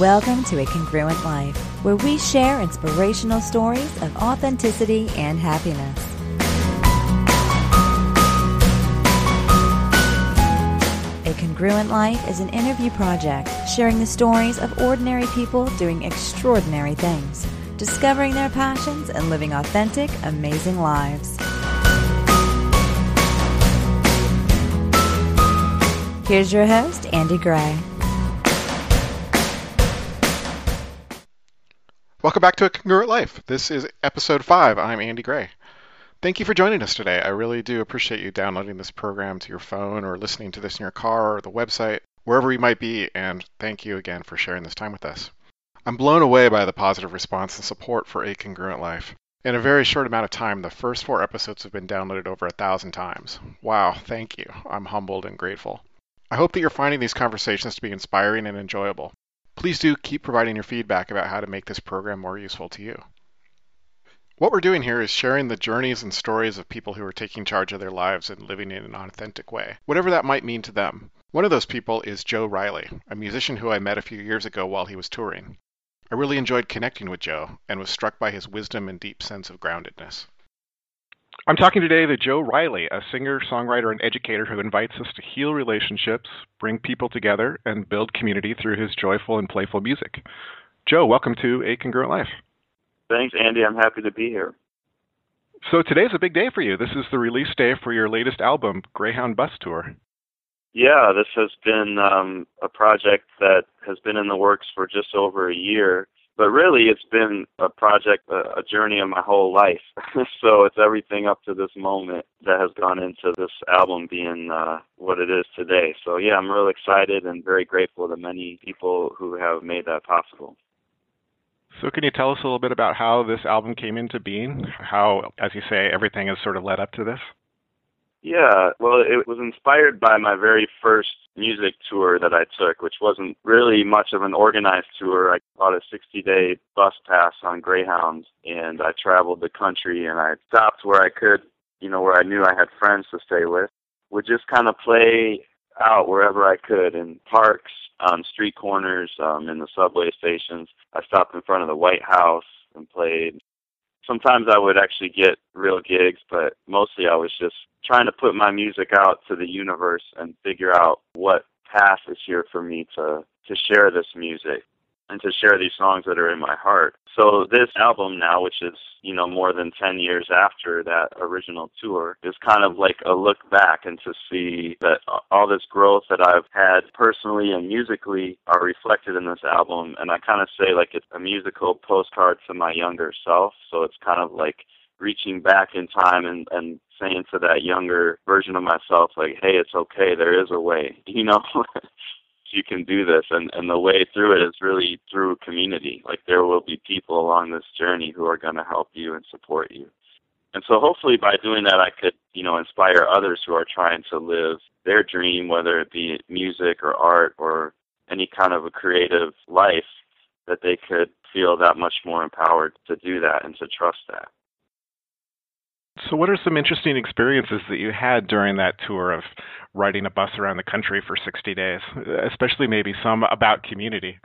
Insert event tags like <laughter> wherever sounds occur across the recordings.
Welcome to A Congruent Life, where we share inspirational stories of authenticity and happiness. A Congruent Life is an interview project sharing the stories of ordinary people doing extraordinary things, discovering their passions, and living authentic, amazing lives. Here's your host, Andy Gray. Welcome back to A Congruent Life. This is episode five. I'm Andy Gray. Thank you for joining us today. I really do appreciate you downloading this program to your phone or listening to this in your car or the website, wherever you might be, and thank you again for sharing this time with us. I'm blown away by the positive response and support for A Congruent Life. In a very short amount of time, the first four episodes have been downloaded over a thousand times. Wow, thank you. I'm humbled and grateful. I hope that you're finding these conversations to be inspiring and enjoyable. Please do keep providing your feedback about how to make this program more useful to you. What we're doing here is sharing the journeys and stories of people who are taking charge of their lives and living in an authentic way, whatever that might mean to them. One of those people is Joe Reilly, a musician who I met a few years ago while he was touring. I really enjoyed connecting with Joe and was struck by his wisdom and deep sense of groundedness. I'm talking today to Joe Reilly, a singer, songwriter, and educator who invites us to heal relationships, bring people together, and build community through his joyful and playful music. Joe, welcome to A Congruent Life. Thanks, Andy. I'm happy to be here. So today's a big day for you. This is the release day for your latest album, Greyhound Bus Tour. Yeah, this has been um, a project that has been in the works for just over a year but really it's been a project a, journey of my whole life. <laughs> So it's everything up to this moment that has gone into this album being uh, what it is today. So yeah i'm real excited and very grateful to many people who have made that possible. So can you tell us a little bit about how this album came into being? How as you say everything has sort of led up to this yeah, well, it was inspired by my very first music tour that I took, which wasn't really much of an organized tour. I bought a 60 day bus pass on Greyhound and I traveled the country and I stopped where I could, you know, where I knew I had friends to stay with. Would just kind of play out wherever I could in parks, on street corners, um, in the subway stations. I stopped in front of the White House and played sometimes I would actually get real gigs, but mostly I was just trying to put my music out to the universe and figure out what path is here for me to to share this music and to share these songs that are in my heart. So this album now, which is, you know, more than 10 years after that original tour, is kind of like a look back and to see that all this growth that I've had personally and musically are reflected in this album. And I kind of say like it's a musical postcard to my younger self. So it's kind of like reaching back in time and, and saying to that younger version of myself, like, hey, it's okay. There is a way, <laughs> you know? You can do this. And and the way through it is really through community. Like there will be people along this journey who are going to help you and support you. And so hopefully by doing that i could you know inspire others who are trying to live their dream whether it be music or art or any kind of a creative life that they could feel that much more empowered to do that and to trust that so, what are some interesting experiences that you had during that tour of riding a bus around the country for 60 days, especially maybe some about community?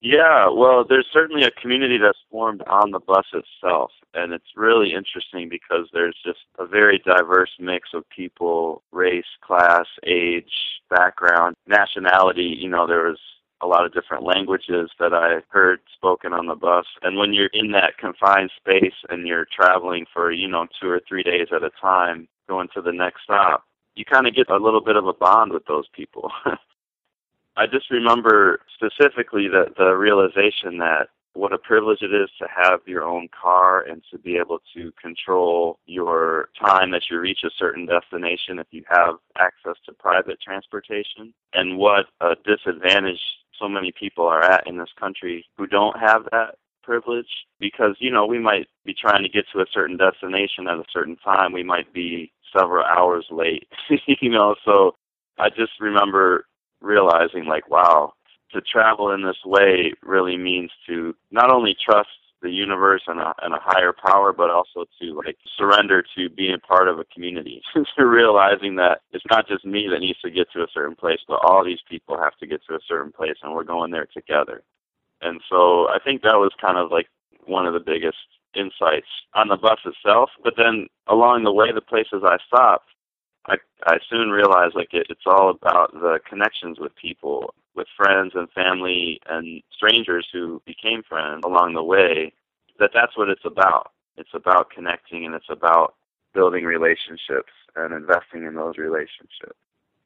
Yeah, well, there's certainly a community that's formed on the bus itself, and it's really interesting because there's just a very diverse mix of people, race, class, age, background, nationality. You know, there was a lot of different languages that I heard spoken on the bus. And when you're in that confined space and you're traveling for, you know, two or three days at a time, going to the next stop, you kind of get a little bit of a bond with those people. <laughs> I just remember specifically that the realization that what a privilege it is to have your own car and to be able to control your time as you reach a certain destination if you have access to private transportation and what a disadvantage so many people are at in this country who don't have that privilege because you know we might be trying to get to a certain destination at a certain time. We might be several hours late <laughs> you know. So i just remember realizing like wow to travel in this way really means to not only trust the universe and a, and a higher power, but also to like surrender to being part of a community. <laughs> to realizing that it's not just me that needs to get to a certain place, but all these people have to get to a certain place, and we're going there together. And so I think that was kind of like one of the biggest insights on the bus itself. But then along the way, the places I stopped, I I soon realized like it, it's all about the connections with people, with friends and family and strangers who became friends along the way. That that's what it's about. It's about connecting and it's about building relationships and investing in those relationships.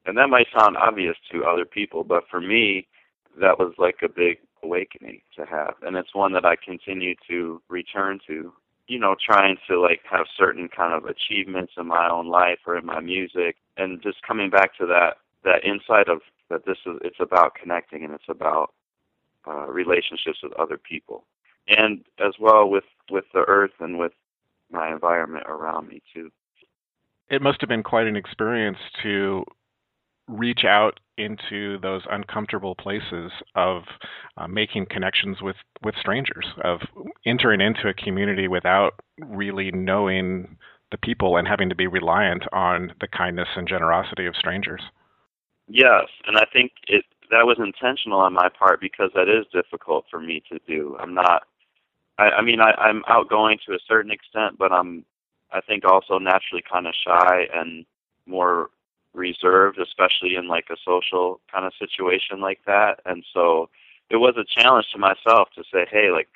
And that might sound obvious to other people, but for me, that was like a big awakening to have. And it's one that I continue to return to, you know, trying to like have certain kind of achievements in my own life or in my music and just coming back to that that insight of that this is it's about connecting and it's about uh, relationships with other people. And as well with with the earth and with my environment around me too. It must have been quite an experience to reach out into those uncomfortable places of uh, making connections with with strangers of entering into a community without really knowing the people and having to be reliant on the kindness and generosity of strangers yes and i think it that was intentional on my part because that is difficult for me to do i'm not i i mean i i'm outgoing to a certain extent but i'm i think also naturally kind of shy and more reserved, especially in like a social kind of situation like that. And so it was a challenge to myself to say, hey, like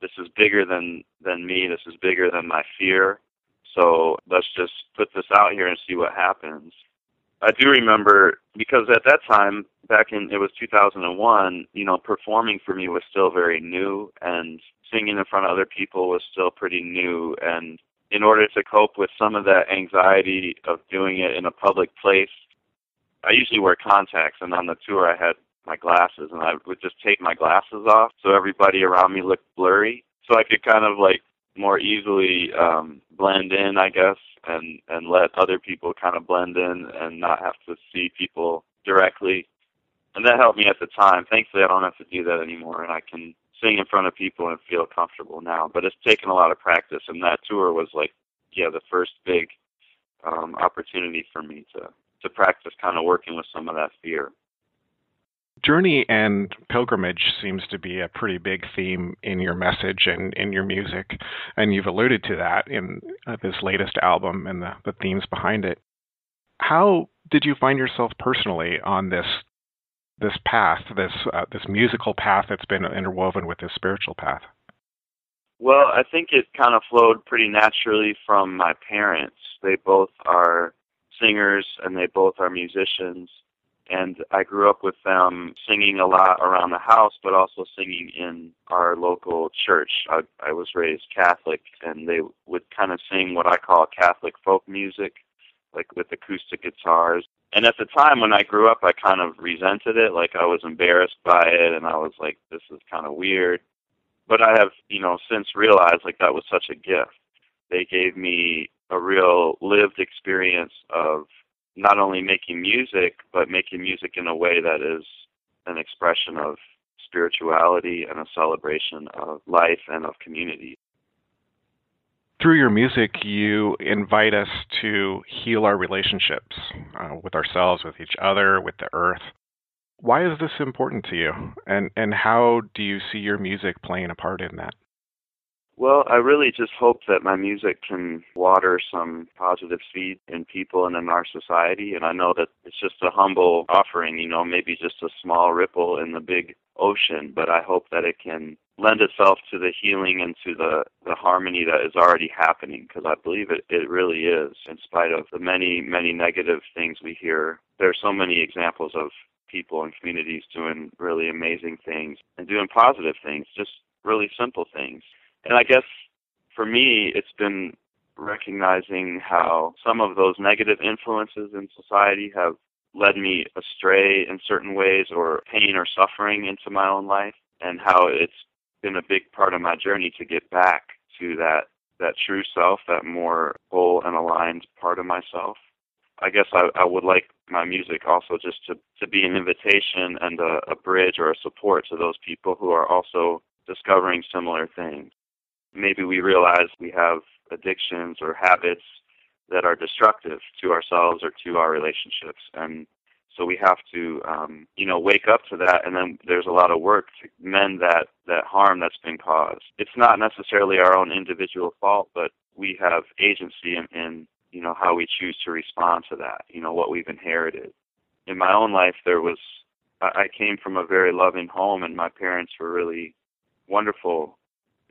this is bigger than than me. This is bigger than my fear. So let's just put this out here and see what happens. I do remember because at that time, back in it was 2001, you know, performing for me was still very new, and singing in front of other people was still pretty new, and in order to cope with some of that anxiety of doing it in a public place, I usually wear contacts, and on the tour I had my glasses, and I would just take my glasses off so everybody around me looked blurry, so I could kind of like more easily um, blend in, I guess, and and let other people kind of blend in and not have to see people directly. And that helped me at the time. Thankfully, I don't have to do that anymore, and I can sing in front of people and feel comfortable now. But it's taken a lot of practice, and that tour was like, yeah, the first big um, opportunity for me to to practice kind of working with some of that fear. Journey and pilgrimage seems to be a pretty big theme in your message and in your music, and you've alluded to that in uh, this latest album and the, the themes behind it. How did you find yourself personally on this this path, this uh, this musical path that's been interwoven with this spiritual path? Well, I think it kind of flowed pretty naturally from my parents. They both are singers and they both are musicians. And I grew up with them singing a lot around the house, but also singing in our local church. I, I was raised Catholic, and they would kind of sing what I call Catholic folk music, like with acoustic guitars and at the time when I grew up, I kind of resented it. Like I was embarrassed by it, and I was like, "This is kind of weird." But I have, you know, since realized like that was such a gift. They gave me a real lived experience of not only making music, but making music in a way that is an expression of spirituality and a celebration of life and of community through your music, you invite us to heal our relationships uh, with ourselves, with each other, with the earth. Why is this important to you, and and how do you see your music playing a part in that? Well, I really just hope that my music can water some positive seed in people and in our society. And I know that it's just a humble offering, you know, maybe just a small ripple in the big ocean, but I hope that it can lend itself to the healing and to the, the harmony that is already happening because I believe it, it really is. In spite of the many, many negative things we hear, there are so many examples of people and communities doing really amazing things and doing positive things, just really simple things. And I guess for me, it's been recognizing how some of those negative influences in society have led me astray in certain ways or pain or suffering into my own life and how it's been a big part of my journey to get back to that that true self, that more whole and aligned part of myself. I guess I, I would like my music also just to, to be an invitation and a, a bridge or a support to those people who are also discovering similar things. Maybe we realize we have addictions or habits that are destructive to ourselves or to our relationships. And So we have to, um, you know, wake up to that, and then there's a lot of work to mend that that harm that's been caused. It's not necessarily our own individual fault, but we have agency in, in you know how we choose to respond to that. You know what we've inherited. In my own life, there was I came from a very loving home, and my parents were really wonderful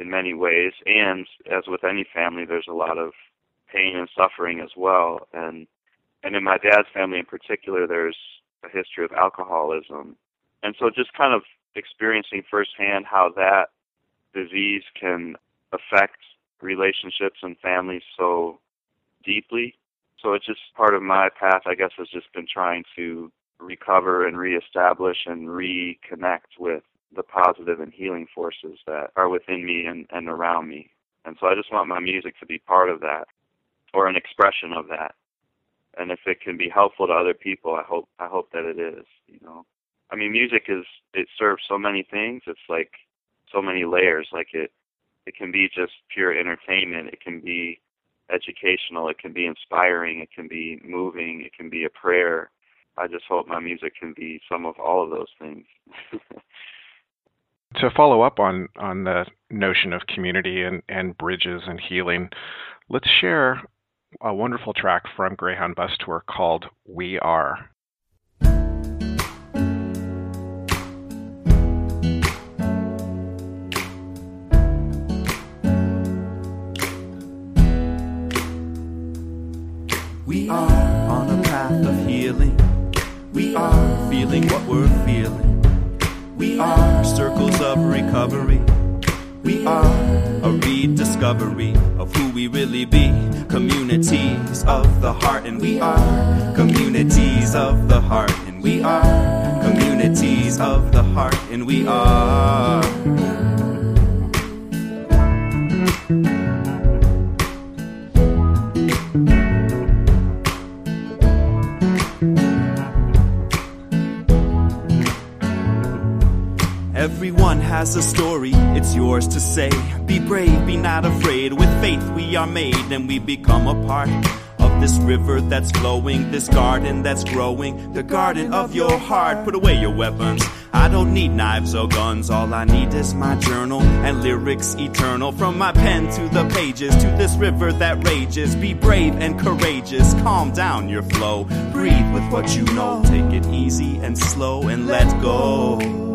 in many ways. And as with any family, there's a lot of pain and suffering as well. And and in my dad's family in particular, there's a history of alcoholism. And so just kind of experiencing firsthand how that disease can affect relationships and families so deeply. So it's just part of my path, I guess, has just been trying to recover and reestablish and reconnect with the positive and healing forces that are within me and, and around me. And so I just want my music to be part of that or an expression of that. And if it can be helpful to other people, I hope I hope that it is, you know. I mean music is it serves so many things. It's like so many layers. Like it it can be just pure entertainment, it can be educational, it can be inspiring, it can be moving, it can be a prayer. I just hope my music can be some of all of those things. <laughs> to follow up on on the notion of community and, and bridges and healing, let's share a wonderful track from Greyhound Bus Tour called We Are. We are on a path of healing. We are feeling what we're feeling. Are circles of recovery. We are a rediscovery of who we really be. Communities of the heart, and we are communities of the heart, and we are communities of the heart, and we are. Has a story, it's yours to say. Be brave, be not afraid. With faith, we are made and we become a part of this river that's flowing, this garden that's growing, the garden of your heart. Put away your weapons. I don't need knives or guns, all I need is my journal and lyrics eternal. From my pen to the pages, to this river that rages. Be brave and courageous, calm down your flow. Breathe with what you know, take it easy and slow and let go.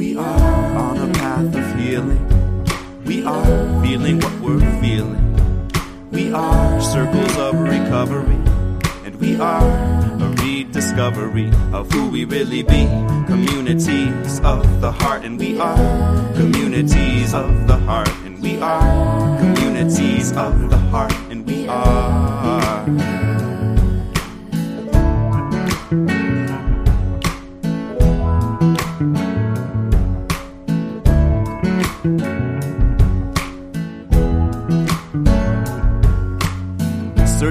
We are on a path of healing. We are feeling what we're feeling. We are circles of recovery. And we are a rediscovery of who we really be. Communities of the heart. And we are communities of the heart. And we are communities of the heart. And we are.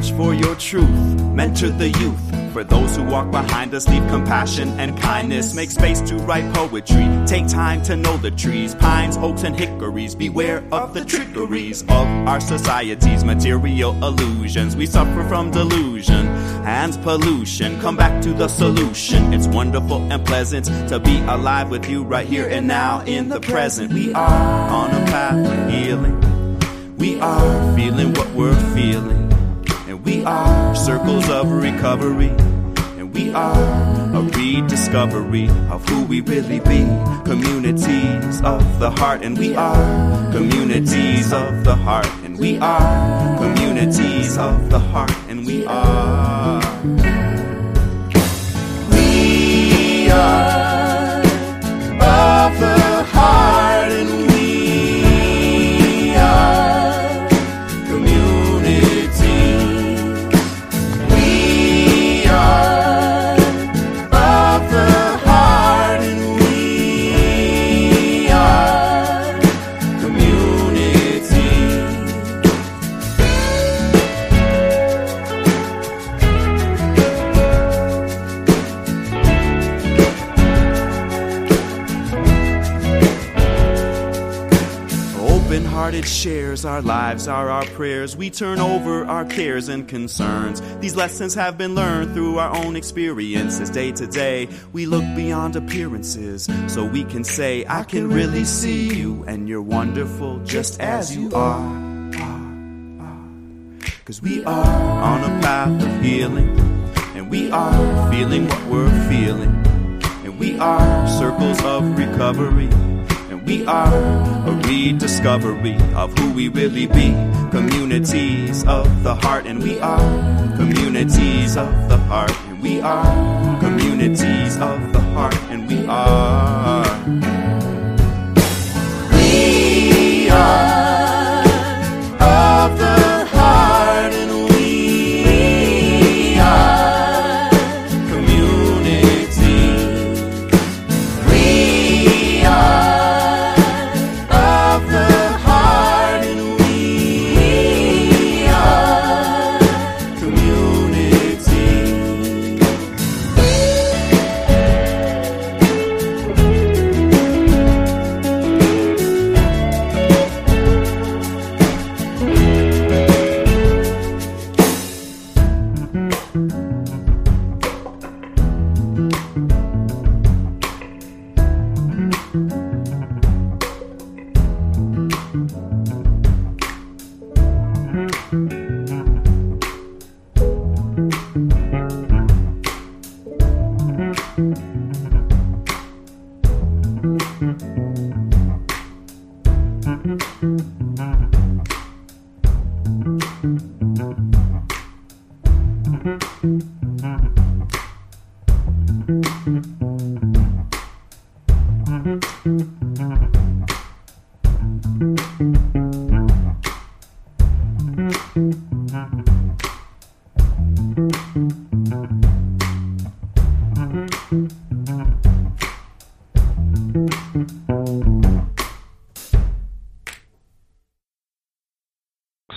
Search for your truth. Mentor the youth. For those who walk behind us, leave compassion and kindness. Make space to write poetry. Take time to know the trees, pines, oaks, and hickories. Beware of the trickeries of our society's material illusions. We suffer from delusion and pollution. Come back to the solution. It's wonderful and pleasant to be alive with you right here and now in the present. We are on a path of healing. We are feeling what we're feeling. Are circles of recovery. And we are a rediscovery of who we really be. Communities of the heart. And we are communities of the heart. And we are communities of the heart. And we are. We are Our lives are our prayers. We turn over our cares and concerns. These lessons have been learned through our own experiences day to day. We look beyond appearances so we can say, I can really see you and you're wonderful just as you are. Cause we are on a path of healing, and we are feeling what we're feeling, and we are circles of recovery. And we are rediscovery of who we really be. Communities of the heart, and we are communities of the heart, and we are communities of the heart, and we are.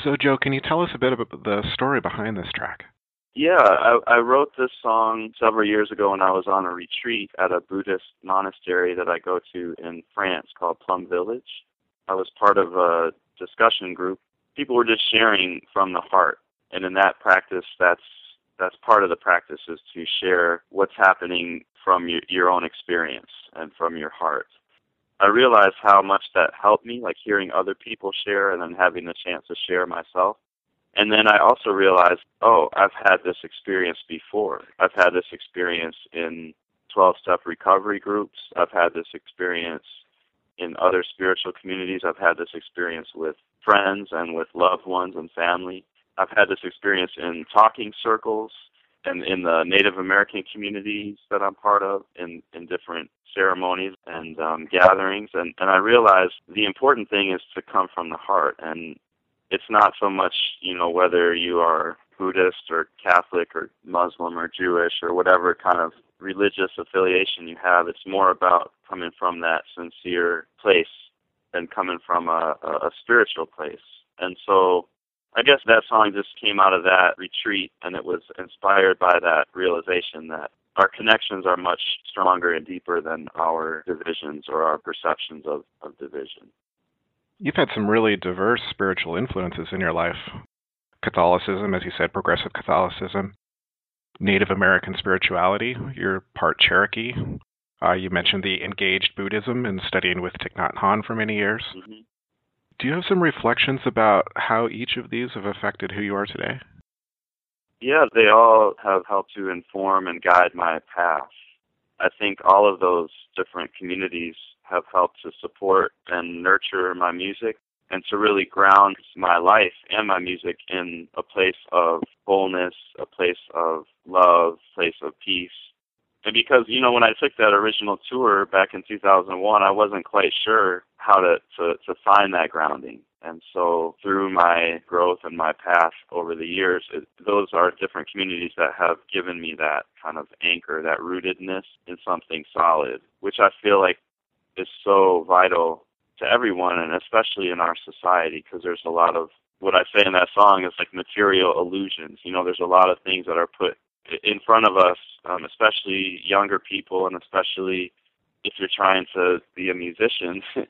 So, Joe, can you tell us a bit about the story behind this track? Yeah, I, I wrote this song several years ago when I was on a retreat at a Buddhist monastery that I go to in France called Plum Village. I was part of a discussion group. People were just sharing from the heart, and in that practice, that's that's part of the practice is to share what's happening from your, your own experience and from your heart. I realized how much that helped me, like hearing other people share and then having the chance to share myself. And then I also realized, oh, I've had this experience before. I've had this experience in 12 step recovery groups. I've had this experience in other spiritual communities. I've had this experience with friends and with loved ones and family. I've had this experience in talking circles and in the Native American communities that I'm part of in, in different ceremonies and um, gatherings. And, and I realized the important thing is to come from the heart. And it's not so much, you know, whether you are Buddhist or Catholic or Muslim or Jewish or whatever kind of religious affiliation you have. It's more about coming from that sincere place than coming from a, a, a spiritual place. And so I guess that song just came out of that retreat and it was inspired by that realization that our connections are much stronger and deeper than our divisions or our perceptions of, of division. You've had some really diverse spiritual influences in your life Catholicism, as you said, progressive Catholicism, Native American spirituality, you're part Cherokee. Uh, you mentioned the engaged Buddhism and studying with Thich Nhat Hanh for many years. hmm Do you have some reflections about how each of these have affected who you are today? Yeah, they all have helped to inform and guide my path. I think all of those different communities have helped to support and nurture my music and to really ground my life and my music in a place of fullness, a place of love, place of peace. And because, you know, when I took that original tour back in 2001, I wasn't quite sure how to, to, to find that grounding. And so through my growth and my path over the years, it, those are different communities that have given me that kind of anchor, that rootedness in something solid, which I feel like is so vital to everyone and especially in our society because there's a lot of what I say in that song is like material illusions. You know, there's a lot of things that are put in front of us, um, especially younger people and especially if you're trying to be a musician. <laughs>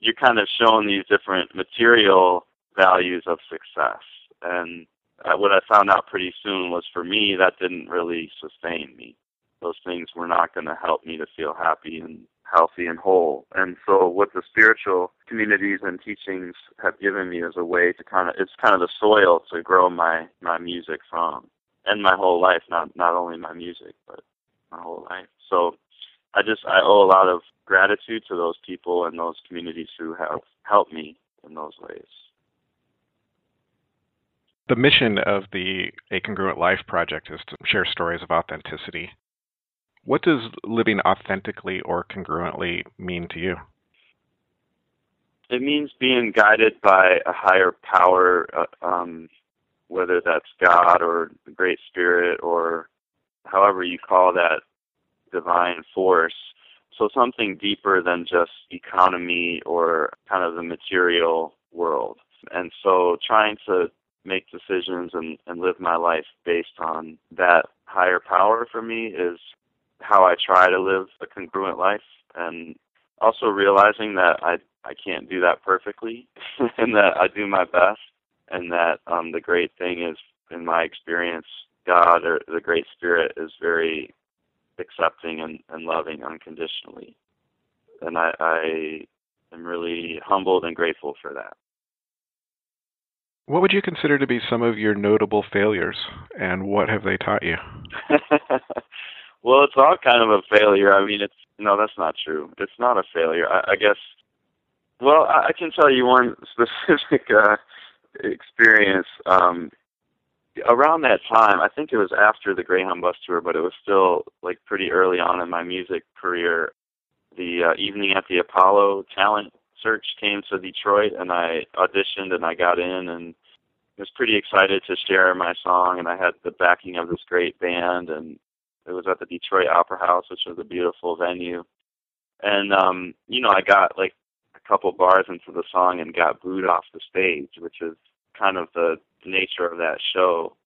you're kind of shown these different material values of success. And uh, what I found out pretty soon was for me, that didn't really sustain me. Those things were not going to help me to feel happy and healthy and whole. And so what the spiritual communities and teachings have given me is a way to kind of, it's kind of the soil to grow my, my music from and my whole life, not, not only my music, but my whole life. So I just, I owe a lot of gratitude to those people and those communities who have helped me in those ways. The mission of the A Congruent Life Project is to share stories of authenticity. What does living authentically or congruently mean to you? It means being guided by a higher power, uh, um, whether that's God or the Great Spirit or however you call that divine force. So something deeper than just economy or kind of the material world. And so trying to make decisions and, and live my life based on that higher power for me is how I try to live a congruent life and also realizing that I I can't do that perfectly <laughs> and that I do my best and that um the great thing is in my experience God or the great spirit is very accepting and, and loving unconditionally. And I, I am really humbled and grateful for that. What would you consider to be some of your notable failures, and what have they taught you? <laughs> well, it's all kind of a failure. I mean, it's no, that's not true. It's not a failure. I, I guess. Well, I, I can tell you one <laughs> specific uh, experience. Um, around that time, I think it was after the Greyhound Bus tour, but it was still like pretty early on in my music career. The uh, evening at the Apollo talent search came to Detroit, and I auditioned and I got in, and was pretty excited to share my song. And I had the backing of this great band, and it was at the Detroit Opera House, which was a beautiful venue. And um, you know, I got like couple bars into the song and got booed off the stage, which is kind of the nature of that show.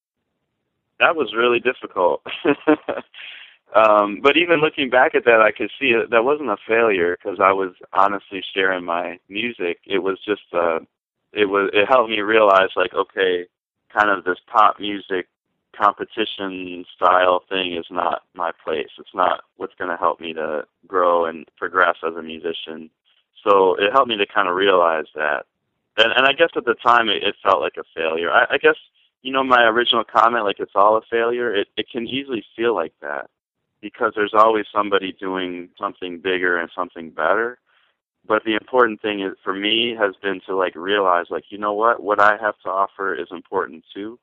That was really difficult. <laughs> um, but even looking back at that, I could see it, that wasn't a failure because I was honestly sharing my music. It was just uh, it was it helped me realize like okay, kind of this pop music competition style thing is not my place. It's not what's going to help me to grow and progress as a musician. So it helped me to kind of realize that and and I guess at the time it, it felt like a failure. I, I guess you know my original comment, like it's all a failure. It it can easily feel like that because there's always somebody doing something bigger and something better. But the important thing is for me has been to like realize like you know what what I have to offer is important too,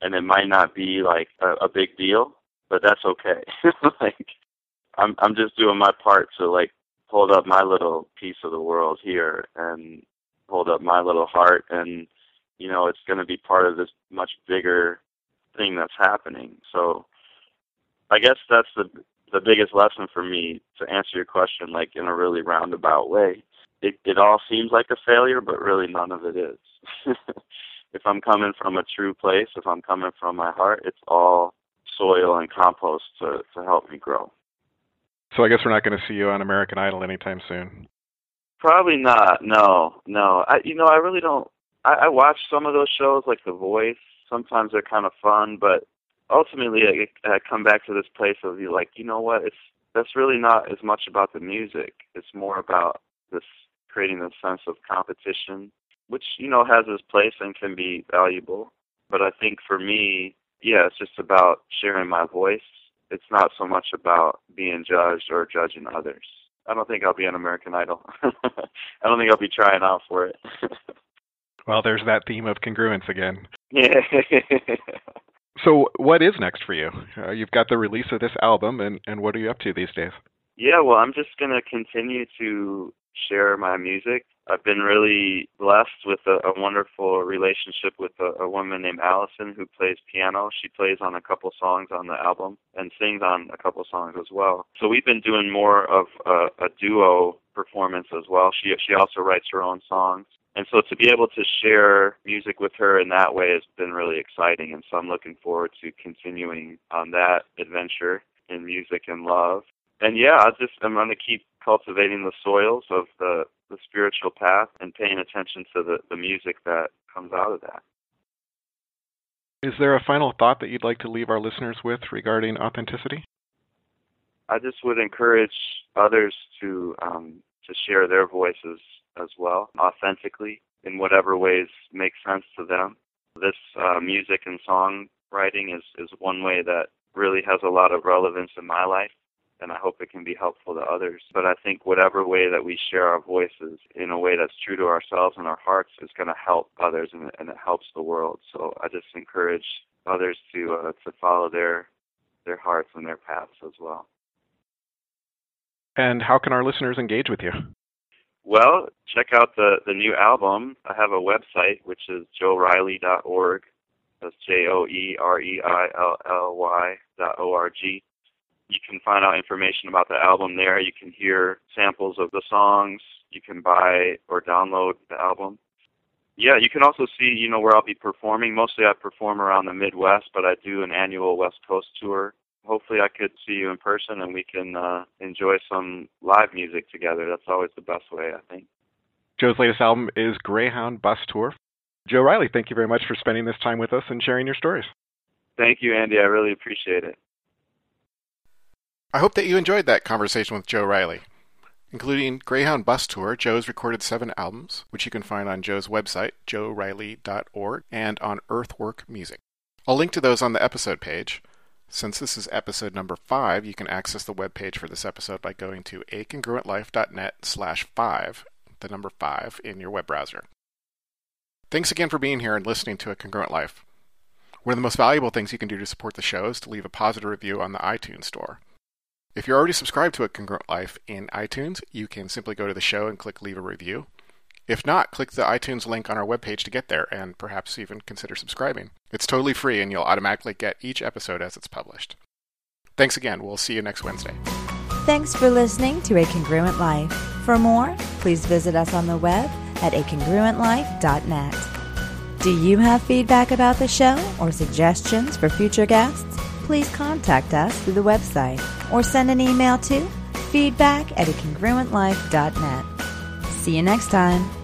and it might not be like a, a big deal, but that's okay. <laughs> like I'm I'm just doing my part to like hold up my little piece of the world here and hold up my little heart. And you know it's going to be part of this much bigger thing that's happening. So i guess that's the the biggest lesson for me to answer your question like in a really roundabout way. It it all seems like a failure but really none of it is. <laughs> If i'm coming from a true place if i'm coming from my heart it's all soil and compost to to help me grow so i guess we're not going to see you on american idol anytime soon Probably not. No, no. I you know I really don't. I, I watch some of those shows like The Voice. Sometimes they're kind of fun, but ultimately I, I come back to this place of you like you know what it's that's really not as much about the music. It's more about this creating this sense of competition, which you know has its place and can be valuable. But I think for me, yeah, it's just about sharing my voice. It's not so much about being judged or judging others. I don't think I'll be on American Idol. <laughs> I don't think I'll be trying out for it. <laughs> well, there's that theme of congruence again. Yeah. <laughs> so, what is next for you? Uh, you've got the release of this album, and and what are you up to these days? Yeah, well, I'm just gonna continue to share my music. I've been really blessed with a, a wonderful relationship with a, a woman named Allison who plays piano. She plays on a couple songs on the album and sings on a couple songs as well. So we've been doing more of a, a duo performance as well. She she also writes her own songs. And so to be able to share music with her in that way has been really exciting. And so I'm looking forward to continuing on that adventure in music and love and yeah, I just I'm gonna keep cultivating the soils of the, the spiritual path and paying attention to the, the music that comes out of that. Is there a final thought that you'd like to leave our listeners with regarding authenticity? I just would encourage others to um, to share their voices as well, authentically, in whatever ways make sense to them. This uh, music and songwriting is, is one way that really has a lot of relevance in my life, and I hope it can be helpful to others. But I think whatever way that we share our voices in a way that's true to ourselves and our hearts is going to help others, and, and it helps the world. So I just encourage others to uh, to follow their their hearts and their paths as well. And how can our listeners engage with you? Well, check out the, the new album. I have a website, which is joereilly.org. That's J O E R E I L L Y dot O R G. You can find out information about the album there. You can hear samples of the songs. You can buy or download the album. Yeah, you can also see, you know, where I'll be performing. Mostly I perform around the Midwest, but I do an annual West Coast tour hopefully I could see you in person and we can uh, enjoy some live music together. That's always the best way, I think. Joe's latest album is Greyhound Bus Tour. Joe Reilly, thank you very much for spending this time with us and sharing your stories. Thank you, Andy. I really appreciate it. I hope that you enjoyed that conversation with Joe Reilly. Including Greyhound Bus Tour, Joe's recorded seven albums, which you can find on Joe's website, joereilly.org, and on Earthwork Music. I'll link to those on the episode page. Since this is episode number 5, you can access the web page for this episode by going to acongruentlife.net slash 5, the number 5, in your web browser. Thanks again for being here and listening to A Congruent Life. One of the most valuable things you can do to support the show is to leave a positive review on the iTunes Store. If you're already subscribed to A Congruent Life in iTunes, you can simply go to the show and click Leave a Review. If not, click the iTunes link on our webpage to get there and perhaps even consider subscribing. It's totally free and you'll automatically get each episode as it's published. Thanks again. We'll see you next Wednesday. Thanks for listening to A Congruent Life. For more, please visit us on the web at acongruentlife.net. Do you have feedback about the show or suggestions for future guests? Please contact us through the website or send an email to feedback at acongruentlife.net. See you next time.